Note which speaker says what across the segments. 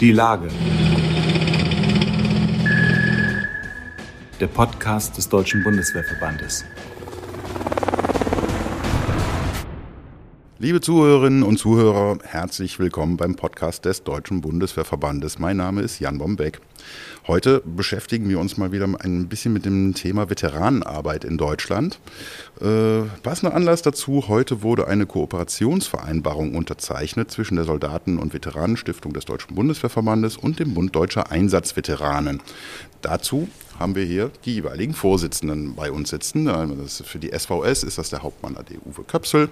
Speaker 1: Die Lage. Der Podcast des Deutschen Bundeswehrverbandes.
Speaker 2: Liebe Zuhörerinnen und Zuhörer, herzlich willkommen beim Podcast des Deutschen Bundeswehrverbandes. Mein Name ist Jan Bombeck. Heute beschäftigen wir uns mal wieder ein bisschen mit dem Thema Veteranenarbeit in Deutschland. Äh, passender Anlass dazu, heute wurde eine Kooperationsvereinbarung unterzeichnet zwischen der Soldaten- und Veteranenstiftung des Deutschen Bundeswehrverbandes und dem Bund Deutscher Einsatzveteranen. Dazu haben wir hier die jeweiligen Vorsitzenden bei uns sitzen. für die SVS ist das der Hauptmann AD Uwe Köpsel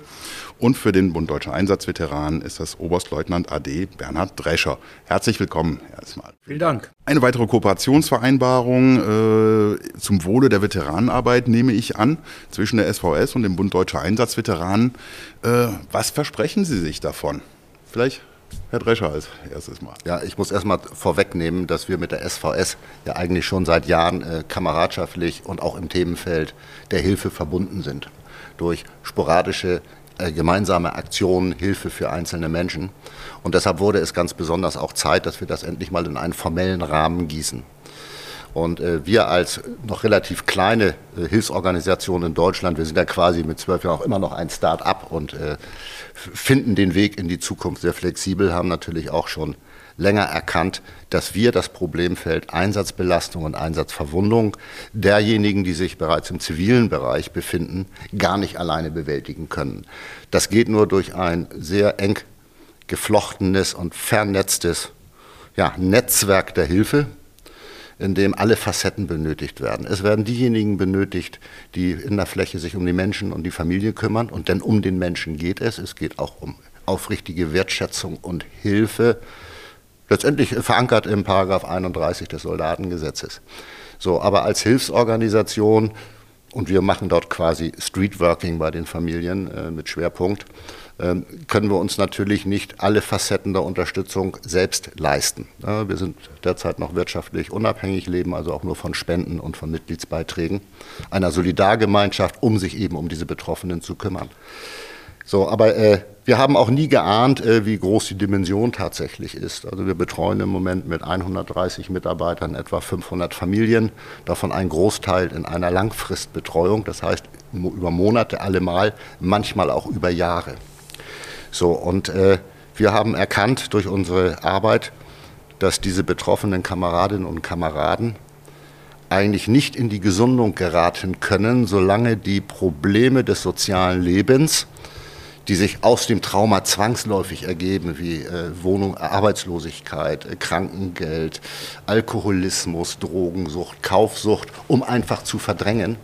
Speaker 2: und für den Bund Deutscher Einsatzveteranen ist das Oberstleutnant AD Bernhard Drescher. Herzlich willkommen erstmal.
Speaker 3: Vielen Dank.
Speaker 2: Eine weitere Kooperationsvereinbarung äh, zum Wohle der Veteranenarbeit nehme ich an zwischen der SVS und dem Bund Deutscher Einsatzveteranen. Äh, was versprechen Sie sich davon? Vielleicht Herr Drescher als erstes Mal.
Speaker 4: Ja, ich muss erstmal vorwegnehmen, dass wir mit der SVS ja eigentlich schon seit Jahren äh, kameradschaftlich und auch im Themenfeld der Hilfe verbunden sind. Durch sporadische äh, gemeinsame Aktionen, Hilfe für einzelne Menschen. Und deshalb wurde es ganz besonders auch Zeit, dass wir das endlich mal in einen formellen Rahmen gießen. Und äh, wir als noch relativ kleine äh, Hilfsorganisation in Deutschland, wir sind ja quasi mit zwölf Jahren auch immer noch ein Start-up und äh, finden den Weg in die Zukunft sehr flexibel, haben natürlich auch schon länger erkannt, dass wir das Problemfeld Einsatzbelastung und Einsatzverwundung derjenigen, die sich bereits im zivilen Bereich befinden, gar nicht alleine bewältigen können. Das geht nur durch ein sehr eng geflochtenes und vernetztes ja, Netzwerk der Hilfe, in dem alle Facetten benötigt werden. Es werden diejenigen benötigt, die in der Fläche sich um die Menschen und die Familie kümmern. Und denn um den Menschen geht es. Es geht auch um aufrichtige Wertschätzung und Hilfe, letztendlich verankert im Paragraph 31 des Soldatengesetzes. So, aber als Hilfsorganisation und wir machen dort quasi Streetworking bei den Familien äh, mit Schwerpunkt, können wir uns natürlich nicht alle Facetten der Unterstützung selbst leisten. Wir sind derzeit noch wirtschaftlich unabhängig, leben also auch nur von Spenden und von Mitgliedsbeiträgen einer Solidargemeinschaft, um sich eben um diese Betroffenen zu kümmern. So, aber äh, wir haben auch nie geahnt, äh, wie groß die Dimension tatsächlich ist. Also wir betreuen im Moment mit 130 Mitarbeitern etwa 500 Familien, davon ein Großteil in einer Langfristbetreuung, das heißt über Monate allemal, manchmal auch über Jahre. So, und äh, wir haben erkannt durch unsere Arbeit, dass diese betroffenen Kameradinnen und Kameraden eigentlich nicht in die Gesundung geraten können, solange die Probleme des sozialen Lebens, die sich aus dem Trauma zwangsläufig ergeben, wie äh, Wohnung, Arbeitslosigkeit, äh, Krankengeld, Alkoholismus, Drogensucht, Kaufsucht, um einfach zu verdrängen,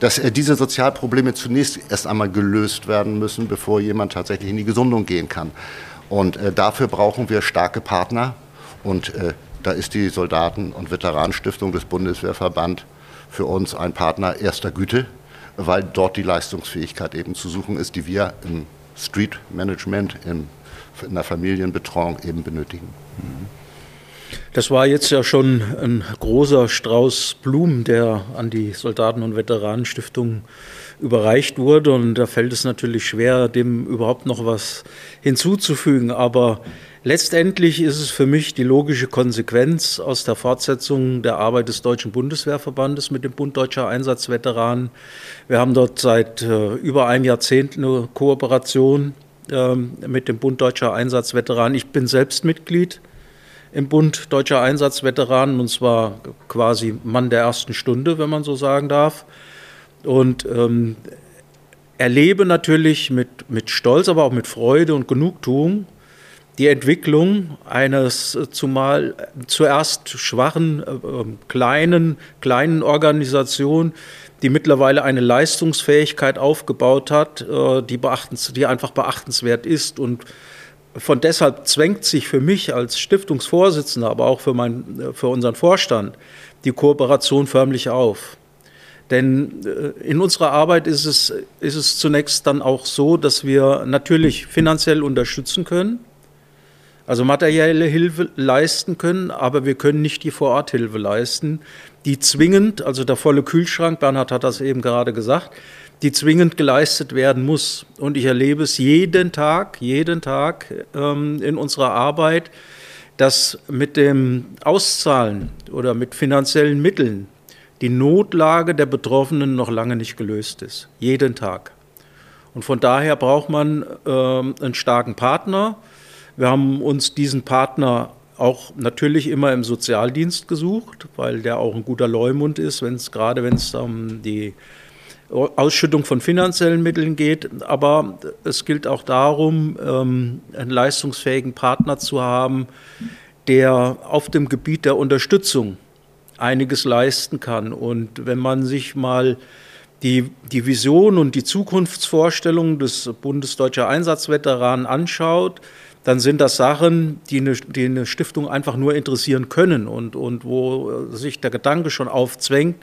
Speaker 4: dass äh, diese Sozialprobleme zunächst erst einmal gelöst werden müssen, bevor jemand tatsächlich in die Gesundung gehen kann. Und äh, dafür brauchen wir starke Partner. Und äh, da ist die Soldaten- und Veteranenstiftung des Bundeswehrverband für uns ein Partner erster Güte, weil dort die Leistungsfähigkeit eben zu suchen ist, die wir im Street Management, in der Familienbetreuung eben benötigen. Mhm.
Speaker 3: Das war jetzt ja schon ein großer Strauß Blumen, der an die Soldaten- und Veteranenstiftung überreicht wurde. Und da fällt es natürlich schwer, dem überhaupt noch was hinzuzufügen. Aber letztendlich ist es für mich die logische Konsequenz aus der Fortsetzung der Arbeit des Deutschen Bundeswehrverbandes mit dem Bund Deutscher Einsatzveteranen. Wir haben dort seit äh, über einem Jahrzehnt eine Kooperation äh, mit dem Bund Deutscher Einsatzveteranen. Ich bin selbst Mitglied im Bund Deutscher Einsatzveteranen und zwar quasi Mann der ersten Stunde, wenn man so sagen darf. Und ähm, erlebe natürlich mit, mit Stolz, aber auch mit Freude und Genugtuung die Entwicklung eines äh, zumal zuerst schwachen, äh, ähm, kleinen, kleinen Organisation, die mittlerweile eine Leistungsfähigkeit aufgebaut hat, äh, die, beachtens, die einfach beachtenswert ist und von deshalb zwängt sich für mich als Stiftungsvorsitzender, aber auch für, mein, für unseren Vorstand die Kooperation förmlich auf. Denn äh, in unserer Arbeit ist es, ist es zunächst dann auch so, dass wir natürlich finanziell unterstützen können, also materielle Hilfe leisten können, aber wir können nicht die Vororthilfe leisten, die zwingend, also der volle Kühlschrank, Bernhard hat das eben gerade gesagt, die zwingend geleistet werden muss. Und ich erlebe es jeden Tag, jeden Tag ähm, in unserer Arbeit, dass mit dem Auszahlen oder mit finanziellen Mitteln die Notlage der Betroffenen noch lange nicht gelöst ist. Jeden Tag. Und von daher braucht man äh, einen starken Partner. Wir haben uns diesen Partner auch natürlich immer im Sozialdienst gesucht, weil der auch ein guter Leumund ist, wenn es gerade wenn es um die Ausschüttung von finanziellen Mitteln geht. Aber es gilt auch darum, ähm, einen leistungsfähigen Partner zu haben, der auf dem Gebiet der Unterstützung einiges leisten kann. Und wenn man sich mal die, die Vision und die Zukunftsvorstellungen des Bundesdeutscher Einsatzveteranen anschaut, dann sind das Sachen, die eine, die eine Stiftung einfach nur interessieren können und, und wo sich der Gedanke schon aufzwängt,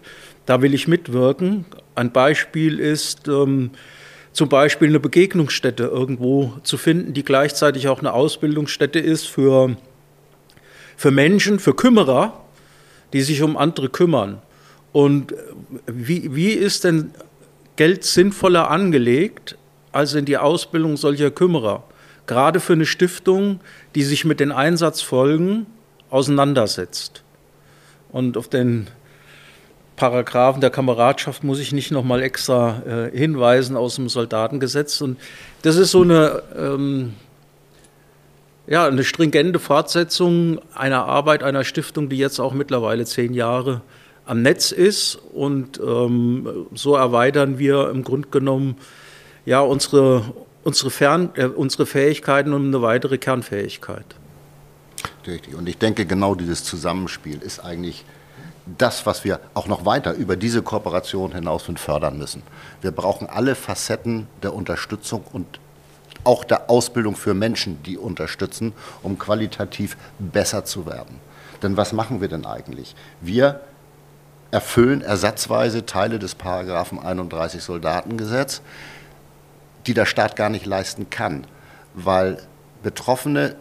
Speaker 3: da will ich mitwirken. Ein Beispiel ist ähm, zum Beispiel eine Begegnungsstätte irgendwo zu finden, die gleichzeitig auch eine Ausbildungsstätte ist für, für Menschen, für Kümmerer, die sich um andere kümmern. Und wie, wie ist denn Geld sinnvoller angelegt als in die Ausbildung solcher Kümmerer? Gerade für eine Stiftung, die sich mit den Einsatzfolgen auseinandersetzt. Und auf den Paragraphen der Kameradschaft muss ich nicht nochmal extra äh, hinweisen aus dem Soldatengesetz. Und das ist so eine ähm, ja, eine stringente Fortsetzung einer Arbeit einer Stiftung, die jetzt auch mittlerweile zehn Jahre am Netz ist. Und ähm, so erweitern wir im Grunde genommen ja, unsere, unsere, Fern, äh, unsere Fähigkeiten um eine weitere Kernfähigkeit.
Speaker 4: Richtig. Und ich denke, genau dieses Zusammenspiel ist eigentlich das, was wir auch noch weiter über diese Kooperation hinaus fördern müssen. Wir brauchen alle Facetten der Unterstützung und auch der Ausbildung für Menschen, die unterstützen, um qualitativ besser zu werden. Denn was machen wir denn eigentlich? Wir erfüllen ersatzweise Teile des Paragraphen 31 Soldatengesetz, die der Staat gar nicht leisten kann, weil Betroffene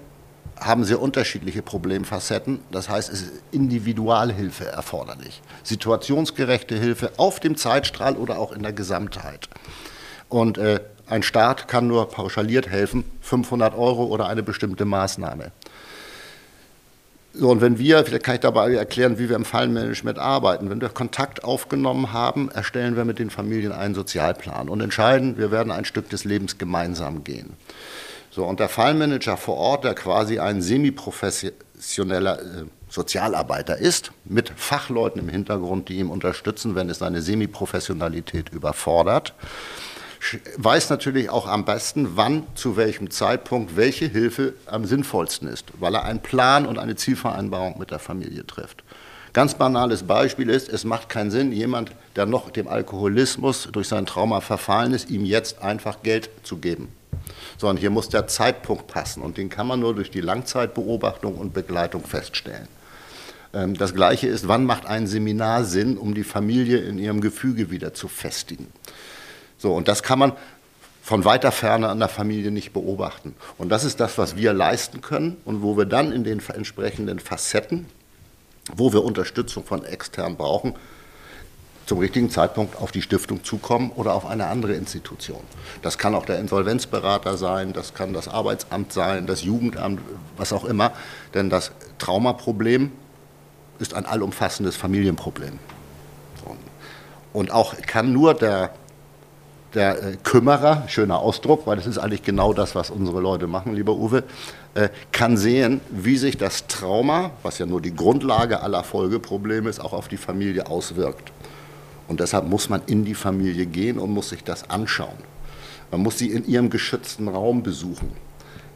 Speaker 4: haben sehr unterschiedliche Problemfacetten. Das heißt, es ist Individualhilfe erforderlich, situationsgerechte Hilfe auf dem Zeitstrahl oder auch in der Gesamtheit. Und äh, ein Staat kann nur pauschaliert helfen, 500 Euro oder eine bestimmte Maßnahme. So, und wenn wir, vielleicht kann ich dabei erklären, wie wir im Fallmanagement arbeiten. Wenn wir Kontakt aufgenommen haben, erstellen wir mit den Familien einen Sozialplan und entscheiden, wir werden ein Stück des Lebens gemeinsam gehen. So, und der Fallmanager vor Ort, der quasi ein semiprofessioneller äh, Sozialarbeiter ist, mit Fachleuten im Hintergrund, die ihm unterstützen, wenn es seine Semiprofessionalität überfordert, weiß natürlich auch am besten, wann, zu welchem Zeitpunkt welche Hilfe am sinnvollsten ist, weil er einen Plan und eine Zielvereinbarung mit der Familie trifft. Ganz banales Beispiel ist, es macht keinen Sinn, jemand, der noch dem Alkoholismus durch sein Trauma verfallen ist, ihm jetzt einfach Geld zu geben. Sondern hier muss der Zeitpunkt passen und den kann man nur durch die Langzeitbeobachtung und Begleitung feststellen. Ähm, das Gleiche ist, wann macht ein Seminar Sinn, um die Familie in ihrem Gefüge wieder zu festigen. So, und das kann man von weiter Ferne an der Familie nicht beobachten. Und das ist das, was wir leisten können und wo wir dann in den entsprechenden Facetten, wo wir Unterstützung von extern brauchen, zum richtigen Zeitpunkt auf die Stiftung zukommen oder auf eine andere Institution. Das kann auch der Insolvenzberater sein, das kann das Arbeitsamt sein, das Jugendamt, was auch immer. Denn das Traumaproblem ist ein allumfassendes Familienproblem. Und auch kann nur der der äh, Kümmerer, schöner Ausdruck, weil das ist eigentlich genau das, was unsere Leute machen, lieber Uwe, äh, kann sehen, wie sich das Trauma, was ja nur die Grundlage aller Folgeprobleme ist, auch auf die Familie auswirkt. Und deshalb muss man in die Familie gehen und muss sich das anschauen. Man muss sie in ihrem geschützten Raum besuchen.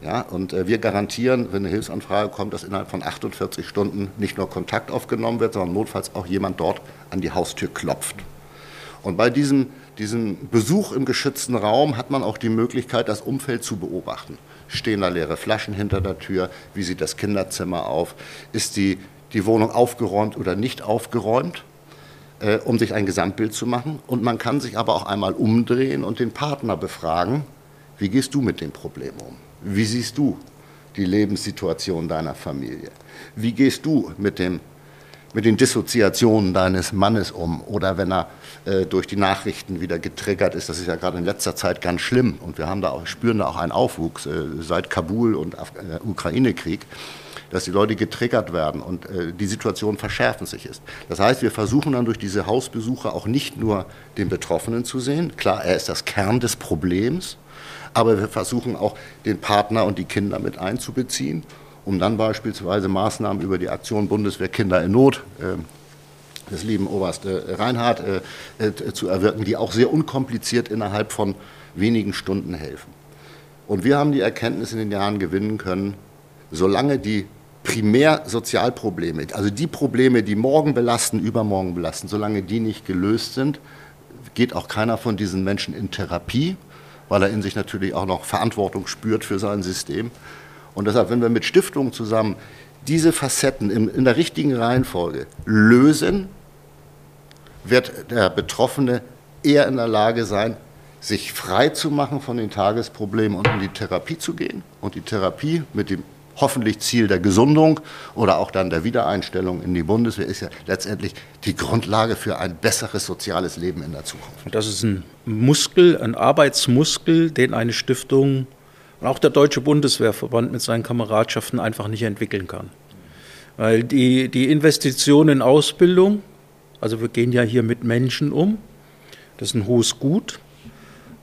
Speaker 4: Ja, und äh, wir garantieren, wenn eine Hilfsanfrage kommt, dass innerhalb von 48 Stunden nicht nur Kontakt aufgenommen wird, sondern notfalls auch jemand dort an die Haustür klopft. Und bei diesem diesem Besuch im geschützten Raum hat man auch die Möglichkeit, das Umfeld zu beobachten. Stehen da leere Flaschen hinter der Tür? Wie sieht das Kinderzimmer auf? Ist die, die Wohnung aufgeräumt oder nicht aufgeräumt? Äh, um sich ein Gesamtbild zu machen. Und man kann sich aber auch einmal umdrehen und den Partner befragen, wie gehst du mit dem Problem um? Wie siehst du die Lebenssituation deiner Familie? Wie gehst du mit dem mit den Dissoziationen deines Mannes um oder wenn er äh, durch die Nachrichten wieder getriggert ist. Das ist ja gerade in letzter Zeit ganz schlimm und wir haben da auch, spüren da auch einen Aufwuchs äh, seit Kabul und Af äh, Ukraine-Krieg. Dass die Leute getriggert werden und äh, die Situation verschärfen sich ist. Das heißt, wir versuchen dann durch diese Hausbesuche auch nicht nur den Betroffenen zu sehen, klar, er ist das Kern des Problems, aber wir versuchen auch den Partner und die Kinder mit einzubeziehen, um dann beispielsweise Maßnahmen über die Aktion Bundeswehr Kinder in Not äh, des lieben Oberst äh, Reinhardt äh, äh, zu erwirken, die auch sehr unkompliziert innerhalb von wenigen Stunden helfen. Und wir haben die Erkenntnis in den Jahren gewinnen können, solange die Primärsozialprobleme, also die Probleme, die morgen belasten, übermorgen belasten, solange die nicht gelöst sind, geht auch keiner von diesen Menschen in Therapie, weil er in sich natürlich auch noch Verantwortung spürt für sein System. Und deshalb, wenn wir mit Stiftungen zusammen diese Facetten in, in der richtigen Reihenfolge lösen, wird der Betroffene eher in der Lage sein, sich frei zu machen von den Tagesproblemen und in die Therapie zu gehen. Und die Therapie mit dem hoffentlich Ziel der Gesundung oder auch dann der Wiedereinstellung in die Bundeswehr ist ja letztendlich die Grundlage für ein besseres soziales Leben in der Zukunft.
Speaker 3: Das ist ein Muskel, ein Arbeitsmuskel, den eine Stiftung und auch der Deutsche Bundeswehrverband mit seinen Kameradschaften einfach nicht entwickeln kann. Weil die, die Investition in Ausbildung, also wir gehen ja hier mit Menschen um, das ist ein hohes Gut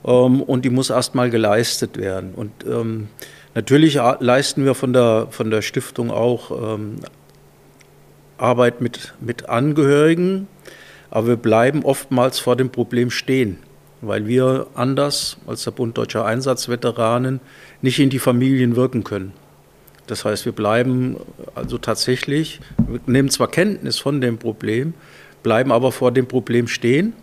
Speaker 3: ähm, und die muss erstmal geleistet werden. Und ähm, natürlich leisten wir von der, von der Stiftung auch ähm, Arbeit mit, mit Angehörigen, aber wir bleiben oftmals vor dem Problem stehen weil wir anders als der Bund Deutscher Einsatzveteranen nicht in die Familien wirken können. Das heißt, wir bleiben also tatsächlich, wir nehmen zwar Kenntnis von dem Problem, bleiben aber vor dem Problem stehen,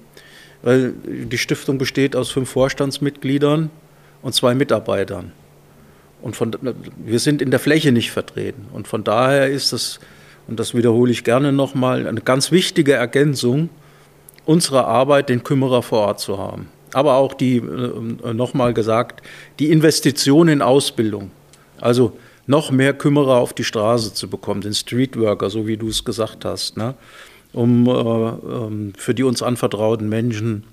Speaker 3: weil die Stiftung besteht aus fünf Vorstandsmitgliedern und zwei Mitarbeitern. Und von, wir sind in der Fläche nicht vertreten. Und von daher ist das, und das wiederhole ich gerne nochmal, eine ganz wichtige Ergänzung unserer Arbeit den Kümmerer vor Ort zu haben. Aber auch die, äh, nochmal gesagt, die Investition in Ausbildung. Also noch mehr Kümmerer auf die Straße zu bekommen, den Streetworker, so wie du es gesagt hast, ne? um äh, ähm, für die uns anvertrauten Menschen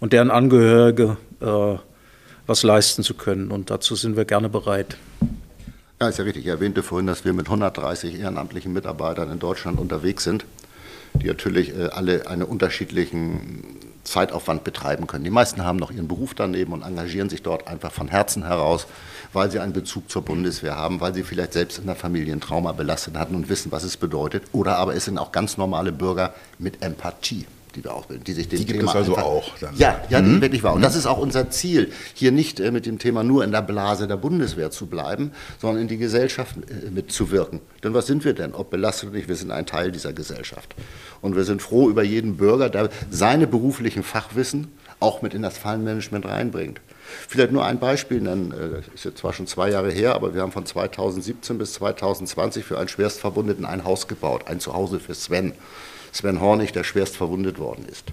Speaker 3: und deren Angehörige äh, was leisten zu können. Und dazu sind wir gerne bereit.
Speaker 4: Ja, ist ja richtig. Ich erwähnte vorhin, dass wir mit 130 ehrenamtlichen Mitarbeitern in Deutschland unterwegs sind die natürlich äh, alle einen unterschiedlichen Zeitaufwand betreiben können. Die meisten haben noch ihren Beruf daneben und engagieren sich dort einfach von Herzen heraus, weil sie einen Bezug zur Bundeswehr haben, weil sie vielleicht selbst in der Familie ein Trauma belastet hatten und wissen, was es bedeutet. Oder aber es sind auch ganz normale Bürger mit Empathie die wir ausbilden, die sich dem
Speaker 2: die gibt
Speaker 4: Thema
Speaker 2: es also auch. Dann.
Speaker 4: Ja, ja,
Speaker 2: mhm.
Speaker 4: die wirklich wahr. Und das ist auch unser Ziel, hier nicht äh, mit dem Thema nur in der Blase der Bundeswehr zu bleiben, sondern in die Gesellschaft äh, mitzuwirken. Denn was sind wir denn? Ob belastet oder nicht, wir sind ein Teil dieser Gesellschaft. Und wir sind froh über jeden Bürger, der seine beruflichen Fachwissen auch mit in das Fallenmanagement reinbringt. Vielleicht nur ein Beispiel nennen, das äh, ist jetzt zwar schon zwei Jahre her, aber wir haben von 2017 bis 2020 für einen Schwerstverwundeten ein Haus gebaut, ein Zuhause für Sven. Sven Hornig, der schwerst verwundet worden ist.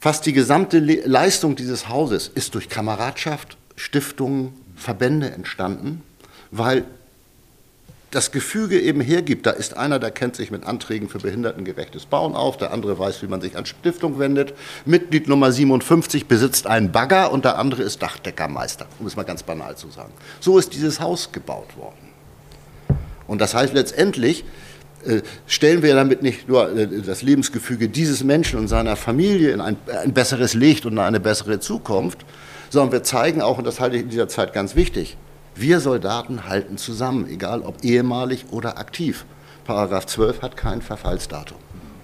Speaker 4: Fast die gesamte Leistung dieses Hauses ist durch Kameradschaft, Stiftungen, Verbände entstanden, weil das Gefüge eben hergibt, da ist einer, der kennt sich mit Anträgen für behindertengerechtes Bauen auf, der andere weiß, wie man sich an Stiftung wendet. Mitglied Nummer 57 besitzt einen Bagger und der andere ist Dachdeckermeister, um es mal ganz banal zu sagen. So ist dieses Haus gebaut worden. Und das heißt letztendlich, stellen wir damit nicht nur äh, das Lebensgefüge dieses Menschen und seiner Familie in ein, ein besseres Licht und eine bessere Zukunft, sondern wir zeigen auch, und das halte ich in dieser Zeit ganz wichtig, wir Soldaten halten zusammen, egal ob ehemalig oder aktiv. Paragraph 12 hat kein Verfallsdatum.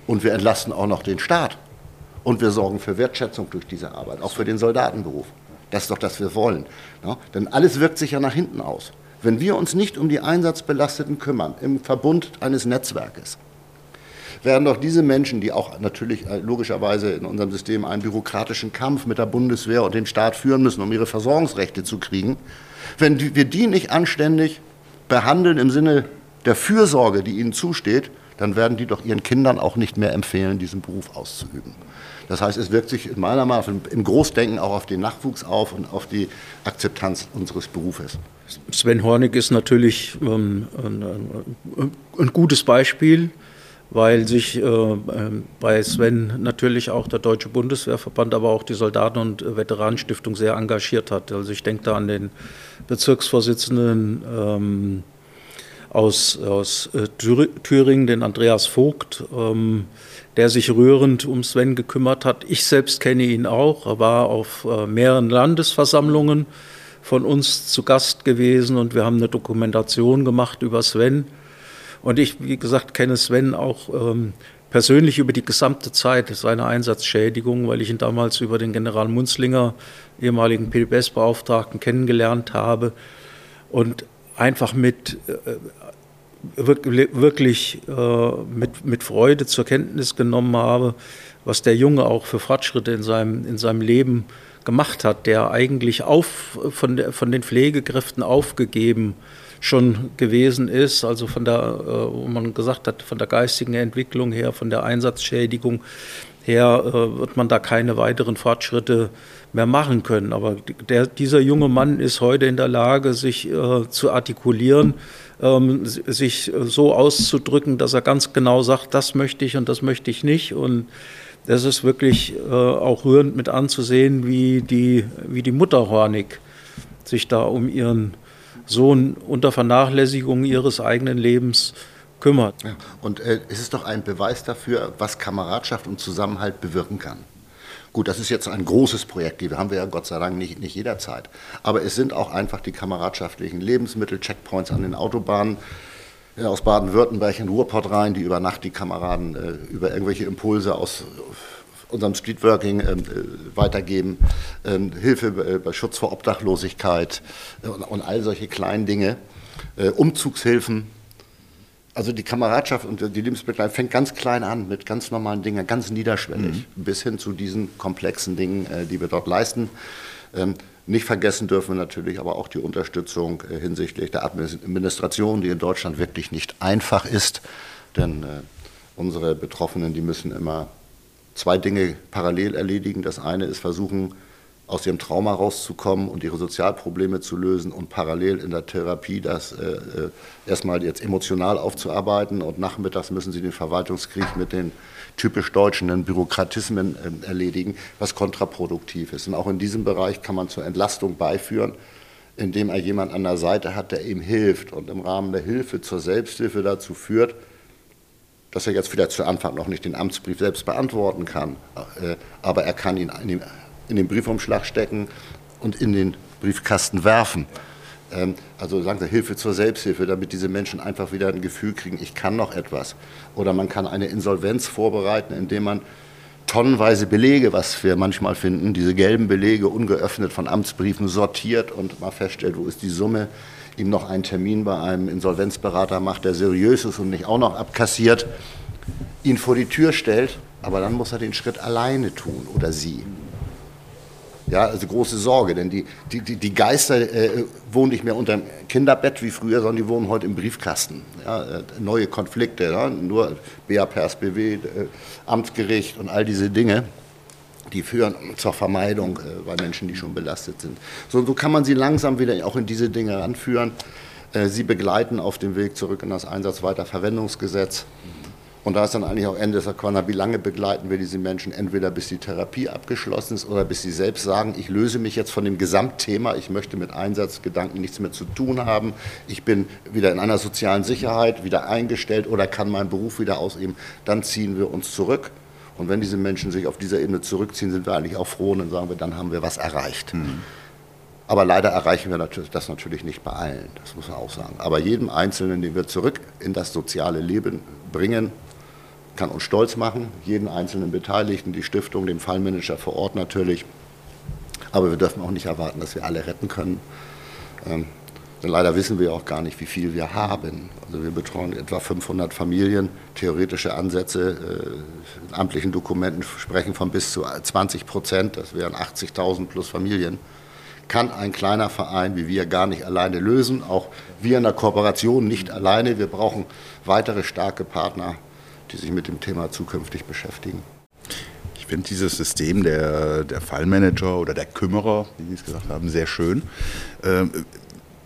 Speaker 4: Und wir entlasten auch noch den Staat. Und wir sorgen für Wertschätzung durch diese Arbeit, auch für den Soldatenberuf. Das ist doch, das wir wollen. Ja? Denn alles wirkt sich ja nach hinten aus. Wenn wir uns nicht um die Einsatzbelasteten kümmern, im Verbund eines Netzwerkes, werden doch diese Menschen, die auch natürlich äh, logischerweise in unserem System einen bürokratischen Kampf mit der Bundeswehr und dem Staat führen müssen, um ihre Versorgungsrechte zu kriegen, wenn wir die nicht anständig behandeln im Sinne der Fürsorge, die ihnen zusteht, dann werden die doch ihren Kindern auch nicht mehr empfehlen, diesen Beruf auszuüben. Das heißt, es wirkt sich in meiner Meinung nach im Großdenken auch auf den Nachwuchs auf und auf die Akzeptanz unseres Berufes.
Speaker 3: Sven Hornig ist natürlich ähm, ein, ein, gutes Beispiel, weil sich äh, ähm, bei Sven natürlich auch der Deutsche Bundeswehrverband, aber auch die Soldaten- und Veteranenstiftung sehr engagiert hat. Also ich denke da an den Bezirksvorsitzenden ähm, aus, aus äh, Thüringen, den Andreas Vogt, ähm, der sich rührend um Sven gekümmert hat. Ich selbst kenne ihn auch, er war auf äh, mehreren Landesversammlungen von uns zu Gast gewesen und wir haben eine Dokumentation gemacht über Sven. Und ich, wie gesagt, kenne Sven auch ähm, persönlich über die gesamte Zeit seiner Einsatzschädigung, weil ich ihn damals über den General Munzlinger, ehemaligen PDBS-Beauftragten, kennengelernt habe und einfach mit äh, wirklich äh, mit, mit Freude zur Kenntnis genommen habe, was der Junge auch für Fortschritte in seinem, in seinem Leben gemacht hat, der eigentlich auf, von, der, von den Pflegekräften aufgegeben schon gewesen ist, also von der, äh, wo man gesagt hat, von der geistigen Entwicklung her, von der Einsatzschädigung her, äh, wird man da keine weiteren Fortschritte mehr machen können. Aber der, dieser junge Mann ist heute in der Lage, sich äh, zu artikulieren, ähm, sich so auszudrücken, dass er ganz genau sagt, das möchte ich und das möchte ich nicht. Und das ist wirklich äh, auch rührend mit anzusehen, wie die, wie die Mutter Hornig sich da um ihren Sohn unter Vernachlässigung ihres eigenen Lebens kümmert.
Speaker 4: Ja, und äh, es ist doch ein Beweis dafür, was Kameradschaft und Zusammenhalt bewirken kann. Gut, das ist jetzt ein großes Projekt, die haben wir ja Gott sei Dank nicht, nicht jederzeit. Aber es sind auch einfach die kameradschaftlichen Lebensmittel-Checkpoints an den Autobahnen ja, aus Baden-Württemberg in Ruhrpott rein, die über Nacht die Kameraden äh, über irgendwelche Impulse aus unserem Streetworking äh, weitergeben, ähm, Hilfe äh, bei Schutz vor Obdachlosigkeit äh, und, all solche kleinen Dinge, Umzugshilfen also die Kameradschaft und die Lebensbegleitung fängt ganz klein an mit ganz normalen Dingen, ganz niederschwellig, mhm. bis hin zu diesen komplexen Dingen, die wir dort leisten. Ähm, nicht vergessen dürfen wir natürlich aber auch die Unterstützung hinsichtlich der Administration, die in Deutschland wirklich nicht einfach ist, denn unsere Betroffenen, die müssen immer zwei Dinge parallel erledigen. Das eine ist versuchen, aus ihrem Trauma rauszukommen und ihre Sozialprobleme zu lösen und parallel in der Therapie das äh, äh, erstmal jetzt emotional aufzuarbeiten und nachmittags müssen sie den Verwaltungskrieg mit den typisch deutschen Bürokratismen äh, erledigen, was kontraproduktiv ist. Und auch in diesem Bereich kann man zur Entlastung beiführen, indem er jemand an der Seite hat, der ihm hilft und im Rahmen der Hilfe zur Selbsthilfe dazu führt, dass er jetzt vielleicht zu Anfang noch nicht den Amtsbrief selbst beantworten kann, äh, aber er kann ihn in den Briefumschlag stecken und in den Briefkasten werfen. Ähm, also sagen Sie Hilfe zur Selbsthilfe, damit diese Menschen einfach wieder ein Gefühl kriegen, ich kann noch etwas. Oder man kann eine Insolvenz vorbereiten, indem man tonnenweise Belege, was wir manchmal finden, diese gelben Belege ungeöffnet von Amtsbriefen sortiert und mal feststellt, wo ist die Summe, ihm noch einen Termin bei einem Insolvenzberater macht, der seriös ist und nicht auch noch abkassiert, ihn vor die Tür stellt, aber dann muss er den Schritt alleine tun oder sie. Ja, also große Sorge, denn die, die, die Geister äh, wohnen nicht mehr unter dem Kinderbett wie früher, sondern die wohnen heute im Briefkasten. Ja, äh, neue Konflikte, ja, nur BAPS, BW, äh, Amtsgericht und all diese Dinge, die führen zur Vermeidung äh, bei Menschen, die schon belastet sind. So, so kann man sie langsam wieder auch in diese Dinge ranführen. Äh, sie begleiten auf dem Weg zurück in das Einsatzweiterverwendungsgesetz. Und da ist dann eigentlich auch Ende Quana, wie lange begleiten wir diese Menschen, entweder bis die Therapie abgeschlossen ist oder bis sie selbst sagen, ich löse mich jetzt von dem Gesamtthema, ich möchte mit Einsatzgedanken nichts mehr zu tun haben, ich bin wieder in einer sozialen Sicherheit, wieder eingestellt oder kann meinen Beruf wieder ausüben, dann ziehen wir uns zurück. Und wenn diese Menschen sich auf dieser Ebene zurückziehen, sind wir eigentlich auch froh und dann sagen wir, dann haben wir was erreicht. Mhm. Aber leider erreichen wir das natürlich nicht bei allen, das muss man auch sagen. Aber jedem Einzelnen, den wir zurück in das soziale Leben bringen, kann uns stolz machen, jeden einzelnen Beteiligten, die Stiftung, den Fallmanager vor Ort natürlich. Aber wir dürfen auch nicht erwarten, dass wir alle retten können. Denn leider wissen wir auch gar nicht, wie viel wir haben. Also wir betreuen etwa 500 Familien. Theoretische Ansätze äh, in amtlichen Dokumenten sprechen von bis zu 20 Prozent. Das wären 80.000 plus Familien. Kann ein kleiner Verein wie wir gar nicht alleine lösen. Auch wir in der Kooperation nicht alleine. Wir brauchen weitere starke Partner die sich mit dem Thema zukünftig beschäftigen.
Speaker 2: Ich finde dieses System der, der Fallmanager oder der Kümmerer, wie Sie es gesagt haben, sehr schön. Ähm,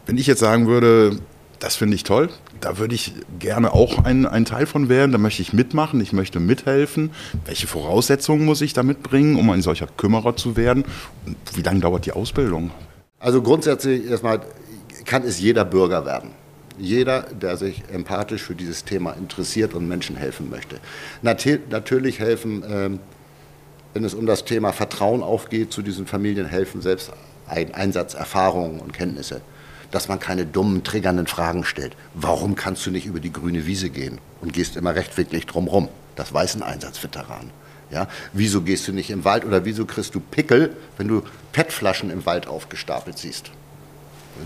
Speaker 2: wenn ich jetzt sagen würde, das finde ich toll, da würde ich gerne auch ein, ein Teil von werden, da möchte ich mitmachen, ich möchte mithelfen. Welche Voraussetzungen muss ich da mitbringen, um ein solcher Kümmerer zu werden? Und wie lange dauert die Ausbildung?
Speaker 4: Also grundsätzlich erstmal kann es jeder Bürger werden. Jeder, der sich empathisch für dieses Thema interessiert und Menschen helfen möchte. natürlich helfen, ähm, wenn es um das Thema Vertrauen aufgeht, zu diesen Familien helfen selbst Einsatzerfahrungen und Kenntnisse. Dass man keine dummen, triggernden Fragen stellt. Warum kannst du nicht über die grüne Wiese gehen und gehst immer rechtwinklig drumherum? Das weiß ein Einsatzveteran. Ja, wieso gehst du nicht im Wald oder wieso kriegst du Pickel, wenn du PET-Flaschen im Wald aufgestapelt siehst?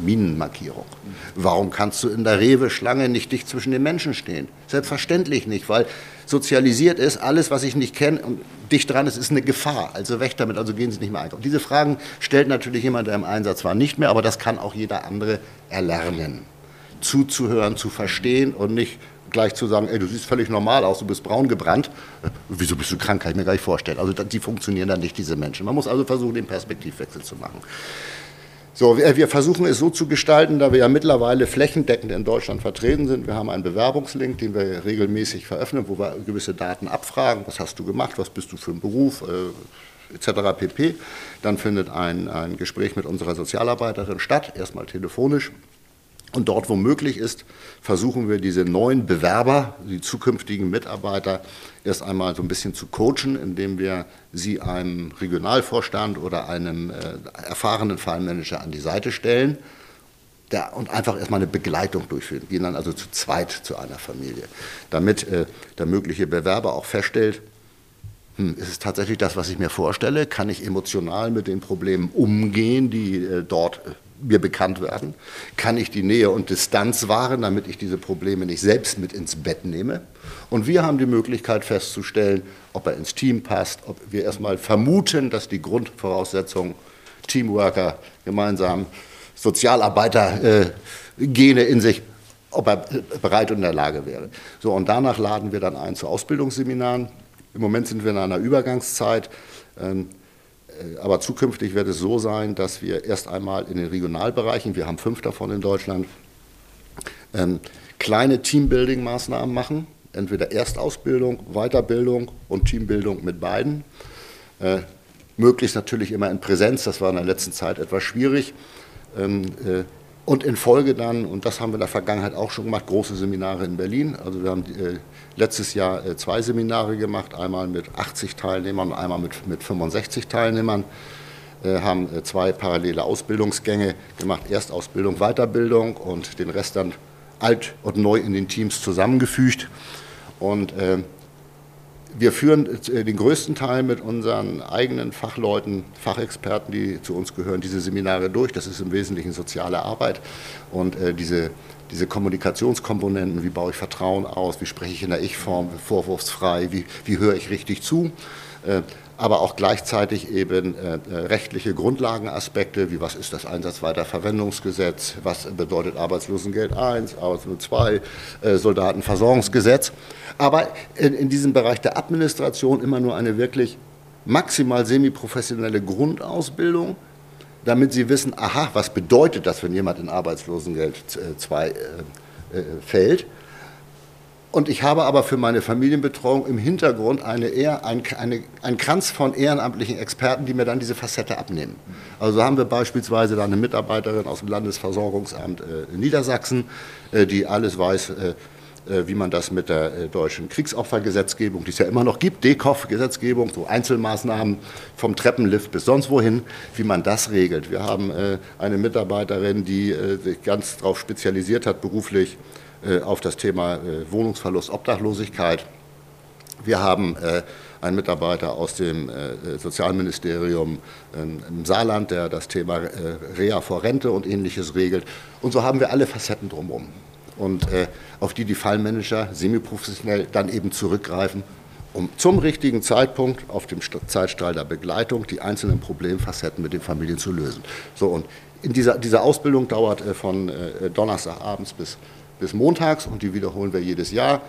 Speaker 4: Minenmarkierung. Warum kannst du in der Rewe-Schlange nicht dicht zwischen den Menschen stehen? Selbstverständlich nicht, weil sozialisiert ist, alles, was ich nicht kenne und dicht dran ist, ist eine Gefahr. Also weg damit, also gehen Sie nicht mehr einkaufen. Diese Fragen stellt natürlich jemand, der im Einsatz war, nicht mehr, aber das kann auch jeder andere erlernen. Zuzuhören, zu verstehen und nicht gleich zu sagen, ey, du siehst völlig normal aus, du bist braun gebrannt. Äh, wieso bist du krank, kann ich mir gar nicht vorstellen. Also die funktionieren dann nicht, diese Menschen. Man muss also versuchen, den Perspektivwechsel zu machen. So, wir versuchen es so zu gestalten, da wir ja mittlerweile flächendeckend in Deutschland vertreten sind. Wir haben einen Bewerbungslink, den wir regelmäßig veröffentlichen, wo wir gewisse Daten abfragen. Was hast du gemacht? Was bist du für ein Beruf? Äh, etc. pp. Dann findet ein, ein Gespräch mit unserer Sozialarbeiterin statt, erstmal telefonisch. Und dort, wo möglich ist, versuchen wir diese neuen Bewerber, die zukünftigen Mitarbeiter, erst einmal so ein bisschen zu coachen, indem wir sie einem Regionalvorstand oder einem äh, erfahrenen Fallmanager an die Seite stellen der, und einfach erstmal eine Begleitung durchführen. Gehen dann also zu zweit zu einer Familie, damit äh, der mögliche Bewerber auch feststellt, hm, ist es tatsächlich das, was ich mir vorstelle? Kann ich emotional mit den Problemen umgehen, die äh, dort äh, mir bekannt werden? Kann ich die Nähe und Distanz wahren, damit ich diese Probleme nicht selbst mit ins Bett nehme? Und wir haben die Möglichkeit festzustellen, ob er ins Team passt, ob wir erstmal vermuten, dass die Grundvoraussetzungen Teamworker, gemeinsam Sozialarbeiter, äh, in sich, ob er bereit und in der Lage wäre. So, und danach laden wir dann ein zu Ausbildungsseminaren. Im Moment sind wir in einer Übergangszeit. Ähm, äh, aber zukünftig wird es so sein, dass wir erst einmal in den Regionalbereichen, wir haben fünf davon in Deutschland, ähm, kleine Teambuilding-Maßnahmen machen. Entweder Erstausbildung, Weiterbildung und Teambildung mit beiden. Äh, möglichst natürlich immer in Präsenz, das war in der letzten Zeit etwas schwierig. Ähm, äh, und in Folge dann, und das haben wir in der Vergangenheit auch schon gemacht, große Seminare in Berlin. Also wir haben äh, letztes Jahr äh, zwei Seminare gemacht, einmal mit 80 Teilnehmern und einmal mit, mit 65 Teilnehmern. Äh, haben äh, zwei parallele Ausbildungsgänge gemacht, Erstausbildung, Weiterbildung und den Rest dann alt und neu in den Teams zusammengefügt. Und äh, wir führen den größten Teil mit unseren eigenen Fachleuten, Fachexperten, die zu uns gehören, diese Seminare durch. Das ist im Wesentlichen soziale Arbeit. Und äh, diese, diese Kommunikationskomponenten, wie baue ich Vertrauen aus, wie spreche ich in der Ich-Form, vorwurfsfrei, wie, wie höre ich richtig zu, äh, aber auch gleichzeitig eben äh, äh, rechtliche Grundlagenaspekte, wie was ist das Einsatzweiterverwendungsgesetz, was bedeutet Arbeitslosengeld 1, Arbeitslosengeld 2, äh, Soldatenversorgungsgesetz. Aber in, in diesem Bereich der Administration immer nur eine wirklich maximal semiprofessionelle Grundausbildung, damit sie wissen, aha, was bedeutet das, wenn jemand in Arbeitslosengeld 2 äh, äh, fällt und ich habe aber für meine Familienbetreuung im Hintergrund eine eher, ein, eine, einen Kranz von ehrenamtlichen Experten, die mir dann diese Facette abnehmen. Also haben wir beispielsweise da eine Mitarbeiterin aus dem Landesversorgungsamt äh, in Niedersachsen, äh, die alles weiß, äh, äh wie man das mit der äh, deutschen Kriegsopfergesetzgebung, die es ja immer noch gibt, DEKOF-Gesetzgebung, so Einzelmaßnahmen vom Treppenlift bis sonst wohin, wie man das regelt. Wir haben äh, eine Mitarbeiterin, die sich ganz darauf spezialisiert hat, beruflich auf das Thema äh, Wohnungsverlust, Obdachlosigkeit. Wir haben äh, einen Mitarbeiter aus dem Sozialministerium ähm, im Saarland, der das Thema Reha vor Rente und ähnliches regelt. Und so haben wir alle Facetten drumherum. Und auf die die Fallmanager semiprofessionell dann eben zurückgreifen, um zum richtigen Zeitpunkt auf dem Zeitstrahl der Begleitung die einzelnen Problemfacetten mit den Familien zu lösen. So, und in dieser, diese Ausbildung dauert von Donnerstagabends bis bis montags und die wiederholen wir jedes Jahr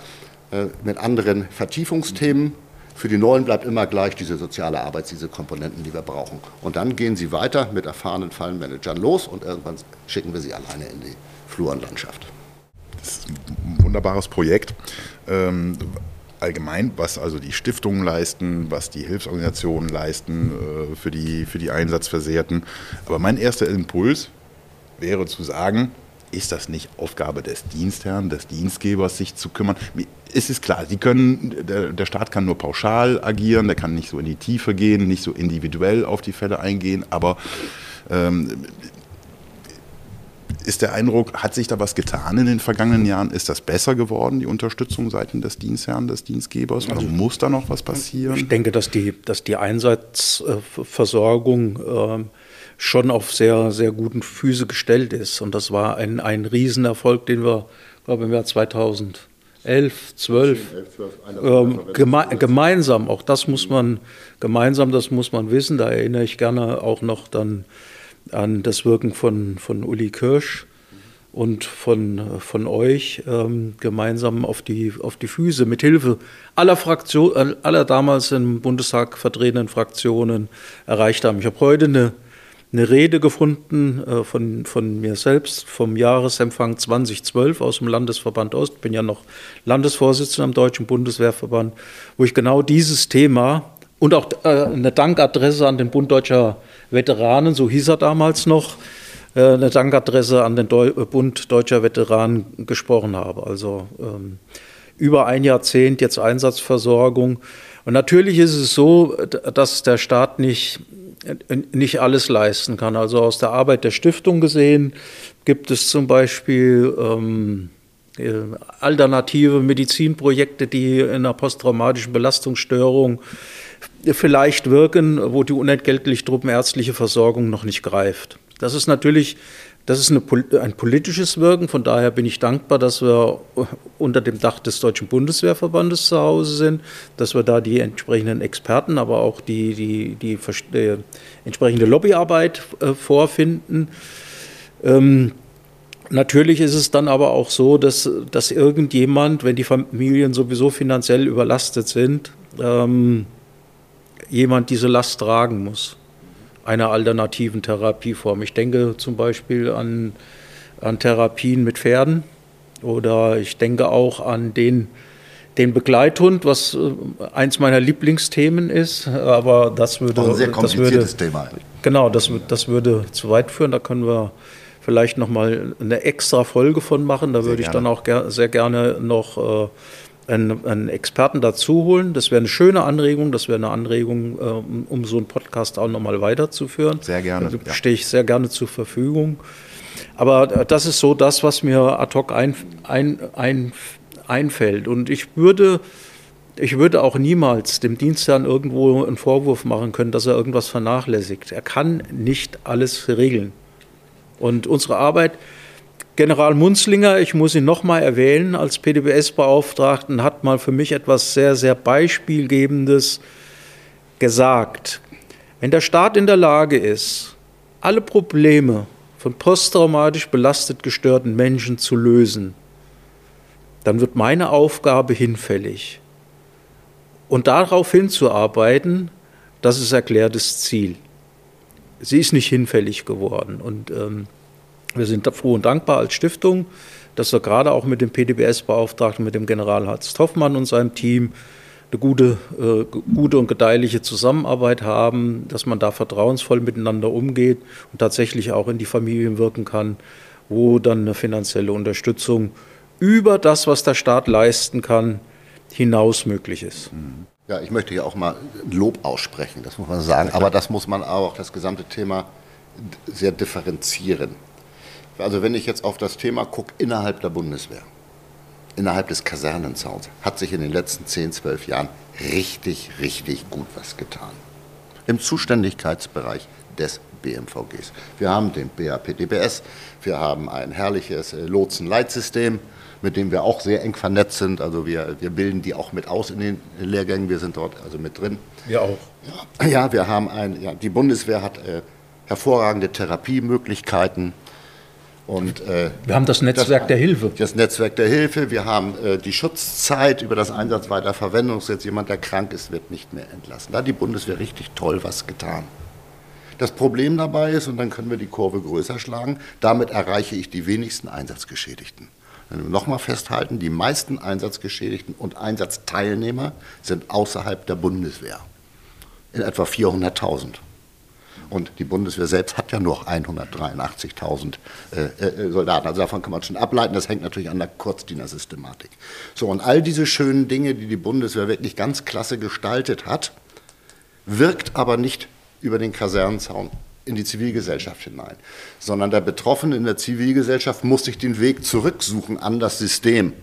Speaker 4: äh, mit anderen Vertiefungsthemen. Für die Neuen bleibt immer gleich diese soziale Arbeit, diese Komponenten, die wir brauchen. Und dann gehen sie weiter mit erfahrenen Fallenmanagern los und irgendwann schicken wir sie alleine in die Flurenlandschaft.
Speaker 2: Das ist ein wunderbares Projekt. Ähm, allgemein, was also die Stiftungen leisten, was die Hilfsorganisationen leisten äh, für, die, für die Einsatzversehrten. Aber mein erster Impuls wäre zu sagen, ist das nicht Aufgabe des Dienstherrn, des Dienstgebers, sich zu kümmern? Es ist klar, sie können, der, der Staat kann nur pauschal agieren, der kann nicht so in die Tiefe gehen, nicht so individuell auf die Fälle eingehen, aber ähm, ist der Eindruck, hat sich da was getan in den vergangenen Jahren? Ist das besser geworden, die Unterstützung seitens des Dienstherrn, des Dienstgebers? Oder also, muss da noch was passieren?
Speaker 3: Ich denke, dass die, dass die Einsatzversorgung äh, schon auf sehr, sehr guten Füße gestellt ist. Und das war ein, ein Riesenerfolg, den wir, glaube ich, im Jahr 2011, 12, äh, geme gemeinsam, auch das muss man gemeinsam, das muss man wissen, da erinnere ich gerne auch noch dann an das Wirken von, von Uli Kirsch und von, von euch ähm, gemeinsam auf die, auf die Füße mit Hilfe aller Fraktionen, aller damals im Bundestag vertretenen Fraktionen erreicht haben. Ich habe heute eine, eine Rede gefunden äh, von, von mir selbst vom Jahresempfang 2012 aus dem Landesverband Ost. Bin ja noch Landesvorsitzender am Deutschen Bundeswehrverband, wo ich genau dieses Thema und auch äh, eine Dankadresse an den Bund Deutscher Veteranen, so hieß er damals noch, äh, eine Dankadresse an den Deu Bund Deutscher Veteranen gesprochen habe. Also ähm, über ein Jahrzehnt jetzt Einsatzversorgung. Und natürlich ist es so, dass der Staat nicht, nicht alles leisten kann. Also aus der Arbeit der Stiftung gesehen gibt es zum Beispiel ähm, äh, alternative Medizinprojekte, die in einer posttraumatischen Belastungsstörung vielleicht wirken, wo die unentgeltlich truppenärztliche Versorgung noch nicht greift. Das ist natürlich das ist eine, ein politisches Wirken. Von daher bin ich dankbar, dass wir unter dem Dach des Deutschen Bundeswehrverbandes zu Hause sind, dass wir da die entsprechenden Experten, aber auch die, die, die, die entsprechende Lobbyarbeit äh, vorfinden. Ähm, natürlich ist es dann aber auch so, dass, dass irgendjemand, wenn die Familien sowieso finanziell überlastet sind, ähm, jemand diese Last tragen muss, einer alternativen Therapieform. Ich denke zum Beispiel an, an Therapien mit Pferden oder ich denke auch an den, den Begleithund, was äh, eins meiner Lieblingsthemen ist, aber das würde...
Speaker 4: Auch ein sehr kompliziertes
Speaker 3: würde, Thema. Genau, das, das würde zu weit führen, da können wir vielleicht nochmal eine extra Folge von machen. Da sehr würde ich gerne. dann auch ger sehr gerne noch äh, einen, einen Experten dazu holen. Das wäre eine schöne Anregung, das wäre eine Anregung, äh, um, um, so einen Podcast auch nochmal weiterzuführen.
Speaker 2: Sehr gerne.
Speaker 3: Da ja. stehe ich sehr gerne zur Verfügung. Aber äh, das ist so das, was mir ad hoc ein, ein, ein, einfällt. Und ich würde, ich würde auch niemals dem Dienstherrn irgendwo einen Vorwurf machen können, dass er irgendwas vernachlässigt. Er kann nicht alles regeln. Und unsere Arbeit General Munzlinger, ich muss ihn nochmal erwähnen, als PDBS-Beauftragten hat mal für mich etwas sehr, sehr Beispielgebendes gesagt. Wenn der Staat in der Lage ist, alle Probleme von posttraumatisch belastet gestörten Menschen zu lösen, dann wird meine Aufgabe hinfällig. Und darauf hinzuarbeiten, das ist erklärtes Ziel. Sie ist nicht hinfällig geworden. Und ähm, wir sind froh und dankbar als Stiftung, dass wir gerade auch mit dem PDBS-Beauftragten, mit dem General Hans Toffmann und seinem Team eine gute, äh, gute und gedeihliche Zusammenarbeit haben, dass man da vertrauensvoll miteinander umgeht und tatsächlich auch in die Familien wirken kann, wo dann eine finanzielle Unterstützung über das, was der Staat leisten kann, hinaus möglich ist.
Speaker 4: Ja, ich möchte hier auch mal Lob aussprechen, das muss man sagen. Aber das muss man auch, das gesamte Thema sehr differenzieren. Also wenn ich jetzt auf das Thema gucke, innerhalb der Bundeswehr, innerhalb des Kasernenzauns, hat sich in den letzten 10, 12 Jahren richtig, richtig gut was getan. Im Zuständigkeitsbereich des BMVGs. Wir haben den BAPDBS, wir haben ein herrliches äh, Lotsenleitsystem, mit dem wir auch sehr eng vernetzt sind. Also wir, wir bilden die auch mit aus in den Lehrgängen, wir sind dort also mit drin.
Speaker 3: Wir auch.
Speaker 4: Ja, ja wir haben ein, ja, die Bundeswehr hat äh, hervorragende Therapiemöglichkeiten.
Speaker 3: Und, äh, wir haben das Netzwerk das, der Hilfe.
Speaker 4: Das Netzwerk der Hilfe. Wir haben äh, die Schutzzeit über das Einsatz weiter Verwendungsgesetz. Jemand, der krank ist, wird nicht mehr entlassen. Da hat die Bundeswehr richtig toll was getan. Das Problem dabei ist, und dann können wir die Kurve größer schlagen, damit erreiche ich die wenigsten Einsatzgeschädigten. Wenn wir nochmal festhalten, die meisten Einsatzgeschädigten und Einsatzteilnehmer sind außerhalb der Bundeswehr. In etwa 400.000. Und die Bundeswehr selbst hat ja nur 183.000 äh, äh, Soldaten. Also davon kann man schon ableiten. Das hängt natürlich an der Kurzdienersystematik. So, und all diese schönen Dinge, die die Bundeswehr wirklich ganz klasse gestaltet hat, wirkt aber nicht über den Kasernenzaun in die Zivilgesellschaft hinein, sondern der Betroffene in der Zivilgesellschaft muss sich den Weg zurücksuchen an das System.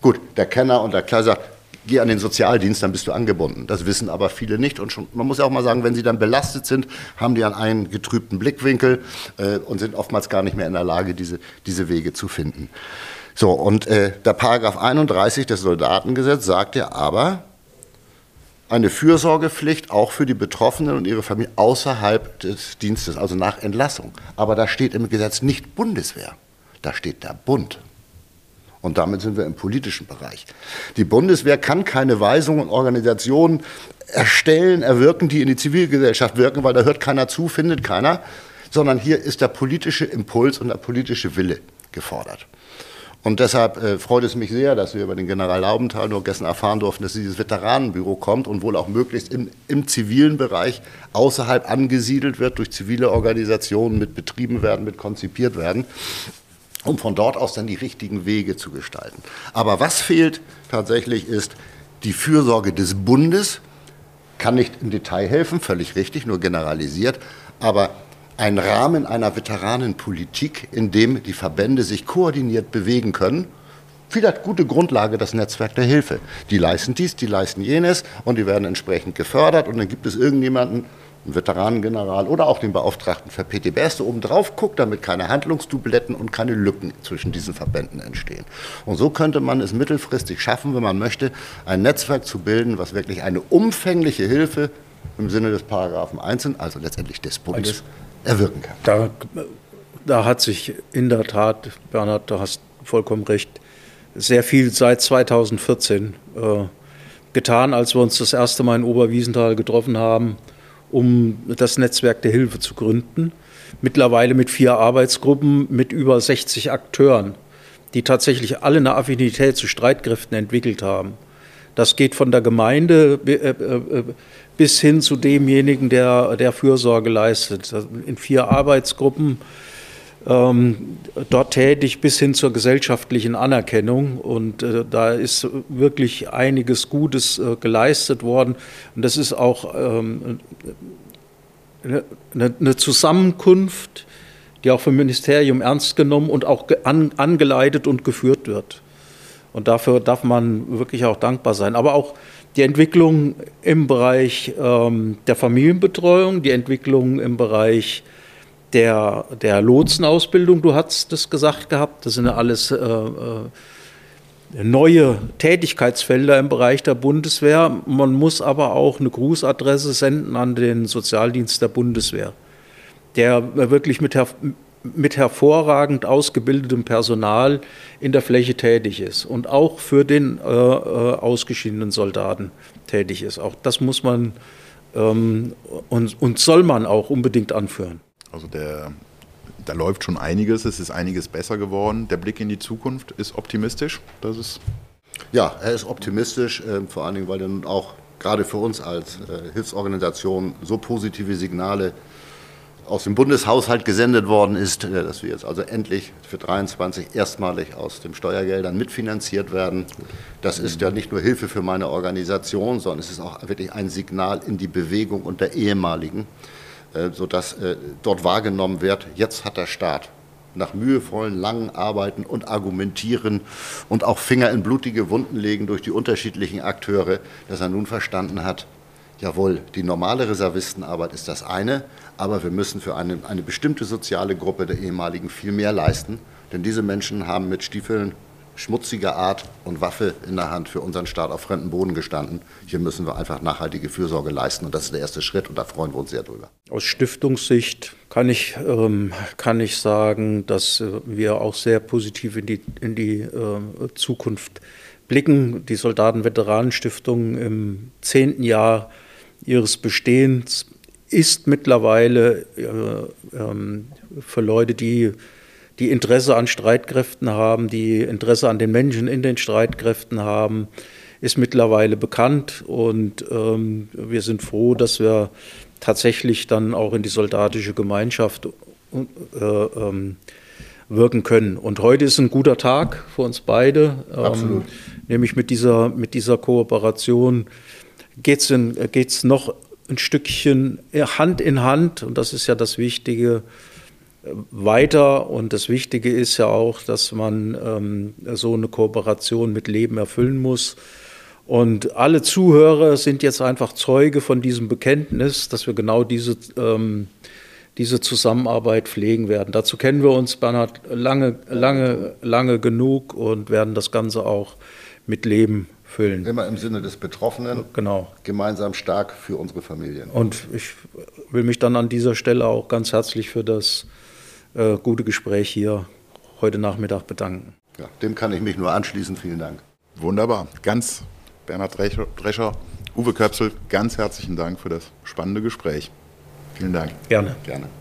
Speaker 4: Gut, der Kenner und der Kleiser geh an den Sozialdienst, dann bist du angebunden. Das wissen aber viele nicht. Und schon, man muss ja auch mal sagen, wenn sie dann belastet sind, haben die einen getrübten Blickwinkel äh, und sind oftmals gar nicht mehr in der Lage, diese, diese Wege zu finden. So, und äh, der Paragraph 31 des Soldatengesetzes sagt ja aber, eine Fürsorgepflicht auch für die Betroffenen und ihre Familie außerhalb des Dienstes, also nach Entlassung. Aber da steht im Gesetz nicht Bundeswehr, da steht der Bund. Und damit sind wir im politischen Bereich. Die Bundeswehr kann keine Weisungen und Organisationen erstellen, erwirken, die in die Zivilgesellschaft wirken, weil da hört keiner zu, findet keiner, sondern hier ist der politische Impuls und der politische Wille gefordert. Und deshalb äh, freut es mich sehr, dass wir über den General Laubenthal nur gestern erfahren durften, dass dieses Veteranenbüro kommt und wohl auch möglichst im, im zivilen Bereich außerhalb angesiedelt wird, durch zivile Organisationen mit betrieben werden, mit konzipiert werden um von dort aus dann die richtigen Wege zu gestalten. Aber was fehlt tatsächlich ist die Fürsorge des Bundes, kann nicht im Detail helfen, völlig richtig, nur generalisiert, aber ein Rahmen einer Veteranenpolitik, in dem die Verbände sich koordiniert bewegen können. Vielleicht gute Grundlage das Netzwerk der Hilfe. Die leisten dies, die leisten jenes und die werden entsprechend gefördert und dann gibt es irgendjemanden, einen Veteranengeneral oder auch den Beauftragten für PTBS, der oben drauf guckt, damit keine Handlungsdubletten und keine Lücken zwischen diesen Verbänden entstehen. Und so könnte man es mittelfristig schaffen, wenn man möchte, ein Netzwerk zu bilden, was wirklich eine umfängliche Hilfe im Sinne des Paragraphen 1, also letztendlich des Bundes, erwirken kann.
Speaker 3: Da, da hat sich in der Tat, Bernhard, du hast vollkommen recht, sehr viel seit 2014 äh, getan, als wir uns das erste Mal in Oberwiesenthal getroffen haben um das Netzwerk der Hilfe zu gründen. Mittlerweile mit vier Arbeitsgruppen mit über 60 Akteuren, die tatsächlich alle eine Affinität zu Streitkräften entwickelt haben. Das geht von der Gemeinde äh, äh, bis hin zu demjenigen, der, der Fürsorge leistet. In vier Arbeitsgruppen ähm, dort tätig bis hin zur gesellschaftlichen Anerkennung. Und äh, da ist wirklich einiges Gutes äh, geleistet worden. Und das ist auch ähm, eine, eine, Zusammenkunft, die auch vom Ministerium ernst genommen und auch an, angeleitet und geführt wird. Und dafür darf man wirklich auch dankbar sein. Aber auch die Entwicklung im Bereich ähm, der Familienbetreuung, die Entwicklung im Bereich der, der Lotsenausbildung, du hast das gesagt gehabt, das sind ja alles äh, äh, neue Tätigkeitsfelder im Bereich der Bundeswehr. Man muss aber auch eine Grußadresse senden an den Sozialdienst der Bundeswehr, der wirklich mit, her mit hervorragend ausgebildetem Personal in der Fläche tätig ist und auch für den äh, äh ausgeschiedenen Soldaten tätig ist. Auch das muss man ähm, und, und soll man auch unbedingt anführen.
Speaker 2: Also der, da läuft schon einiges, es ist einiges besser geworden. Der Blick in die Zukunft ist optimistisch. Das ist
Speaker 4: ja, er ist optimistisch, äh, vor allen Dingen, weil dann auch gerade für uns als äh, Hilfsorganisation so positive Signale aus dem Bundeshaushalt gesendet worden ist, äh, dass wir jetzt also endlich für 23 erstmalig aus den Steuergeldern mitfinanziert werden. Das ist ja nicht nur Hilfe für meine Organisation, sondern es ist auch wirklich ein Signal in die Bewegung unter ehemaligen. Äh, sodass äh, dort wahrgenommen wird, jetzt hat der Staat nach mühevollen, langen Arbeiten und Argumentieren und auch Finger in blutige Wunden legen durch die unterschiedlichen Akteure, dass er nun verstanden hat, jawohl, die normale Reservistenarbeit ist das eine, aber wir müssen für eine, eine bestimmte soziale Gruppe der ehemaligen viel mehr leisten, denn diese Menschen haben mit Stiefeln schmutziger Art und Waffe in der Hand für unseren Staat auf fremden Boden gestanden. Hier müssen wir einfach nachhaltige Fürsorge leisten und das ist der erste Schritt und da freuen wir uns sehr drüber.
Speaker 3: Aus Stiftungssicht kann ich, ähm, kann ich sagen, dass äh, wir auch sehr positiv in die, in die äh, Zukunft blicken. Die Soldaten-Veteranen-Stiftung im zehnten Jahr ihres Bestehens ist mittlerweile äh, ähm, für Leute, die die Interesse an Streitkräften haben, die Interesse an den Menschen in den Streitkräften haben, ist mittlerweile bekannt und ähm, wir sind froh, dass wir tatsächlich dann auch in die soldatische Gemeinschaft äh, ähm, wirken können. Und heute ist ein guter Tag für uns beide.
Speaker 4: Ähm, Absolut.
Speaker 3: Nämlich mit dieser, mit dieser Kooperation geht es noch ein Stückchen Hand in Hand, und das ist ja das Wichtige, weiter. Und das Wichtige ist ja auch, dass man ähm, so eine Kooperation mit Leben erfüllen muss. Und alle Zuhörer sind jetzt einfach Zeuge von diesem Bekenntnis, dass wir genau diese, ähm, diese Zusammenarbeit pflegen werden. Dazu kennen wir uns, Bernhard, lange, lange, lange genug und werden das Ganze auch mit Leben füllen.
Speaker 4: Immer im Sinne des Betroffenen.
Speaker 3: Genau.
Speaker 4: Gemeinsam stark für unsere Familien.
Speaker 3: Und ich will mich dann an dieser Stelle auch ganz herzlich für das äh, gute Gespräch hier heute Nachmittag bedanken.
Speaker 4: Ja, dem kann ich mich nur anschließen. Vielen Dank.
Speaker 2: Wunderbar. Ganz Bernhard Drescher, Uwe Köpsel, ganz herzlichen Dank für das spannende Gespräch. Vielen Dank.
Speaker 3: Gerne.
Speaker 4: Gerne.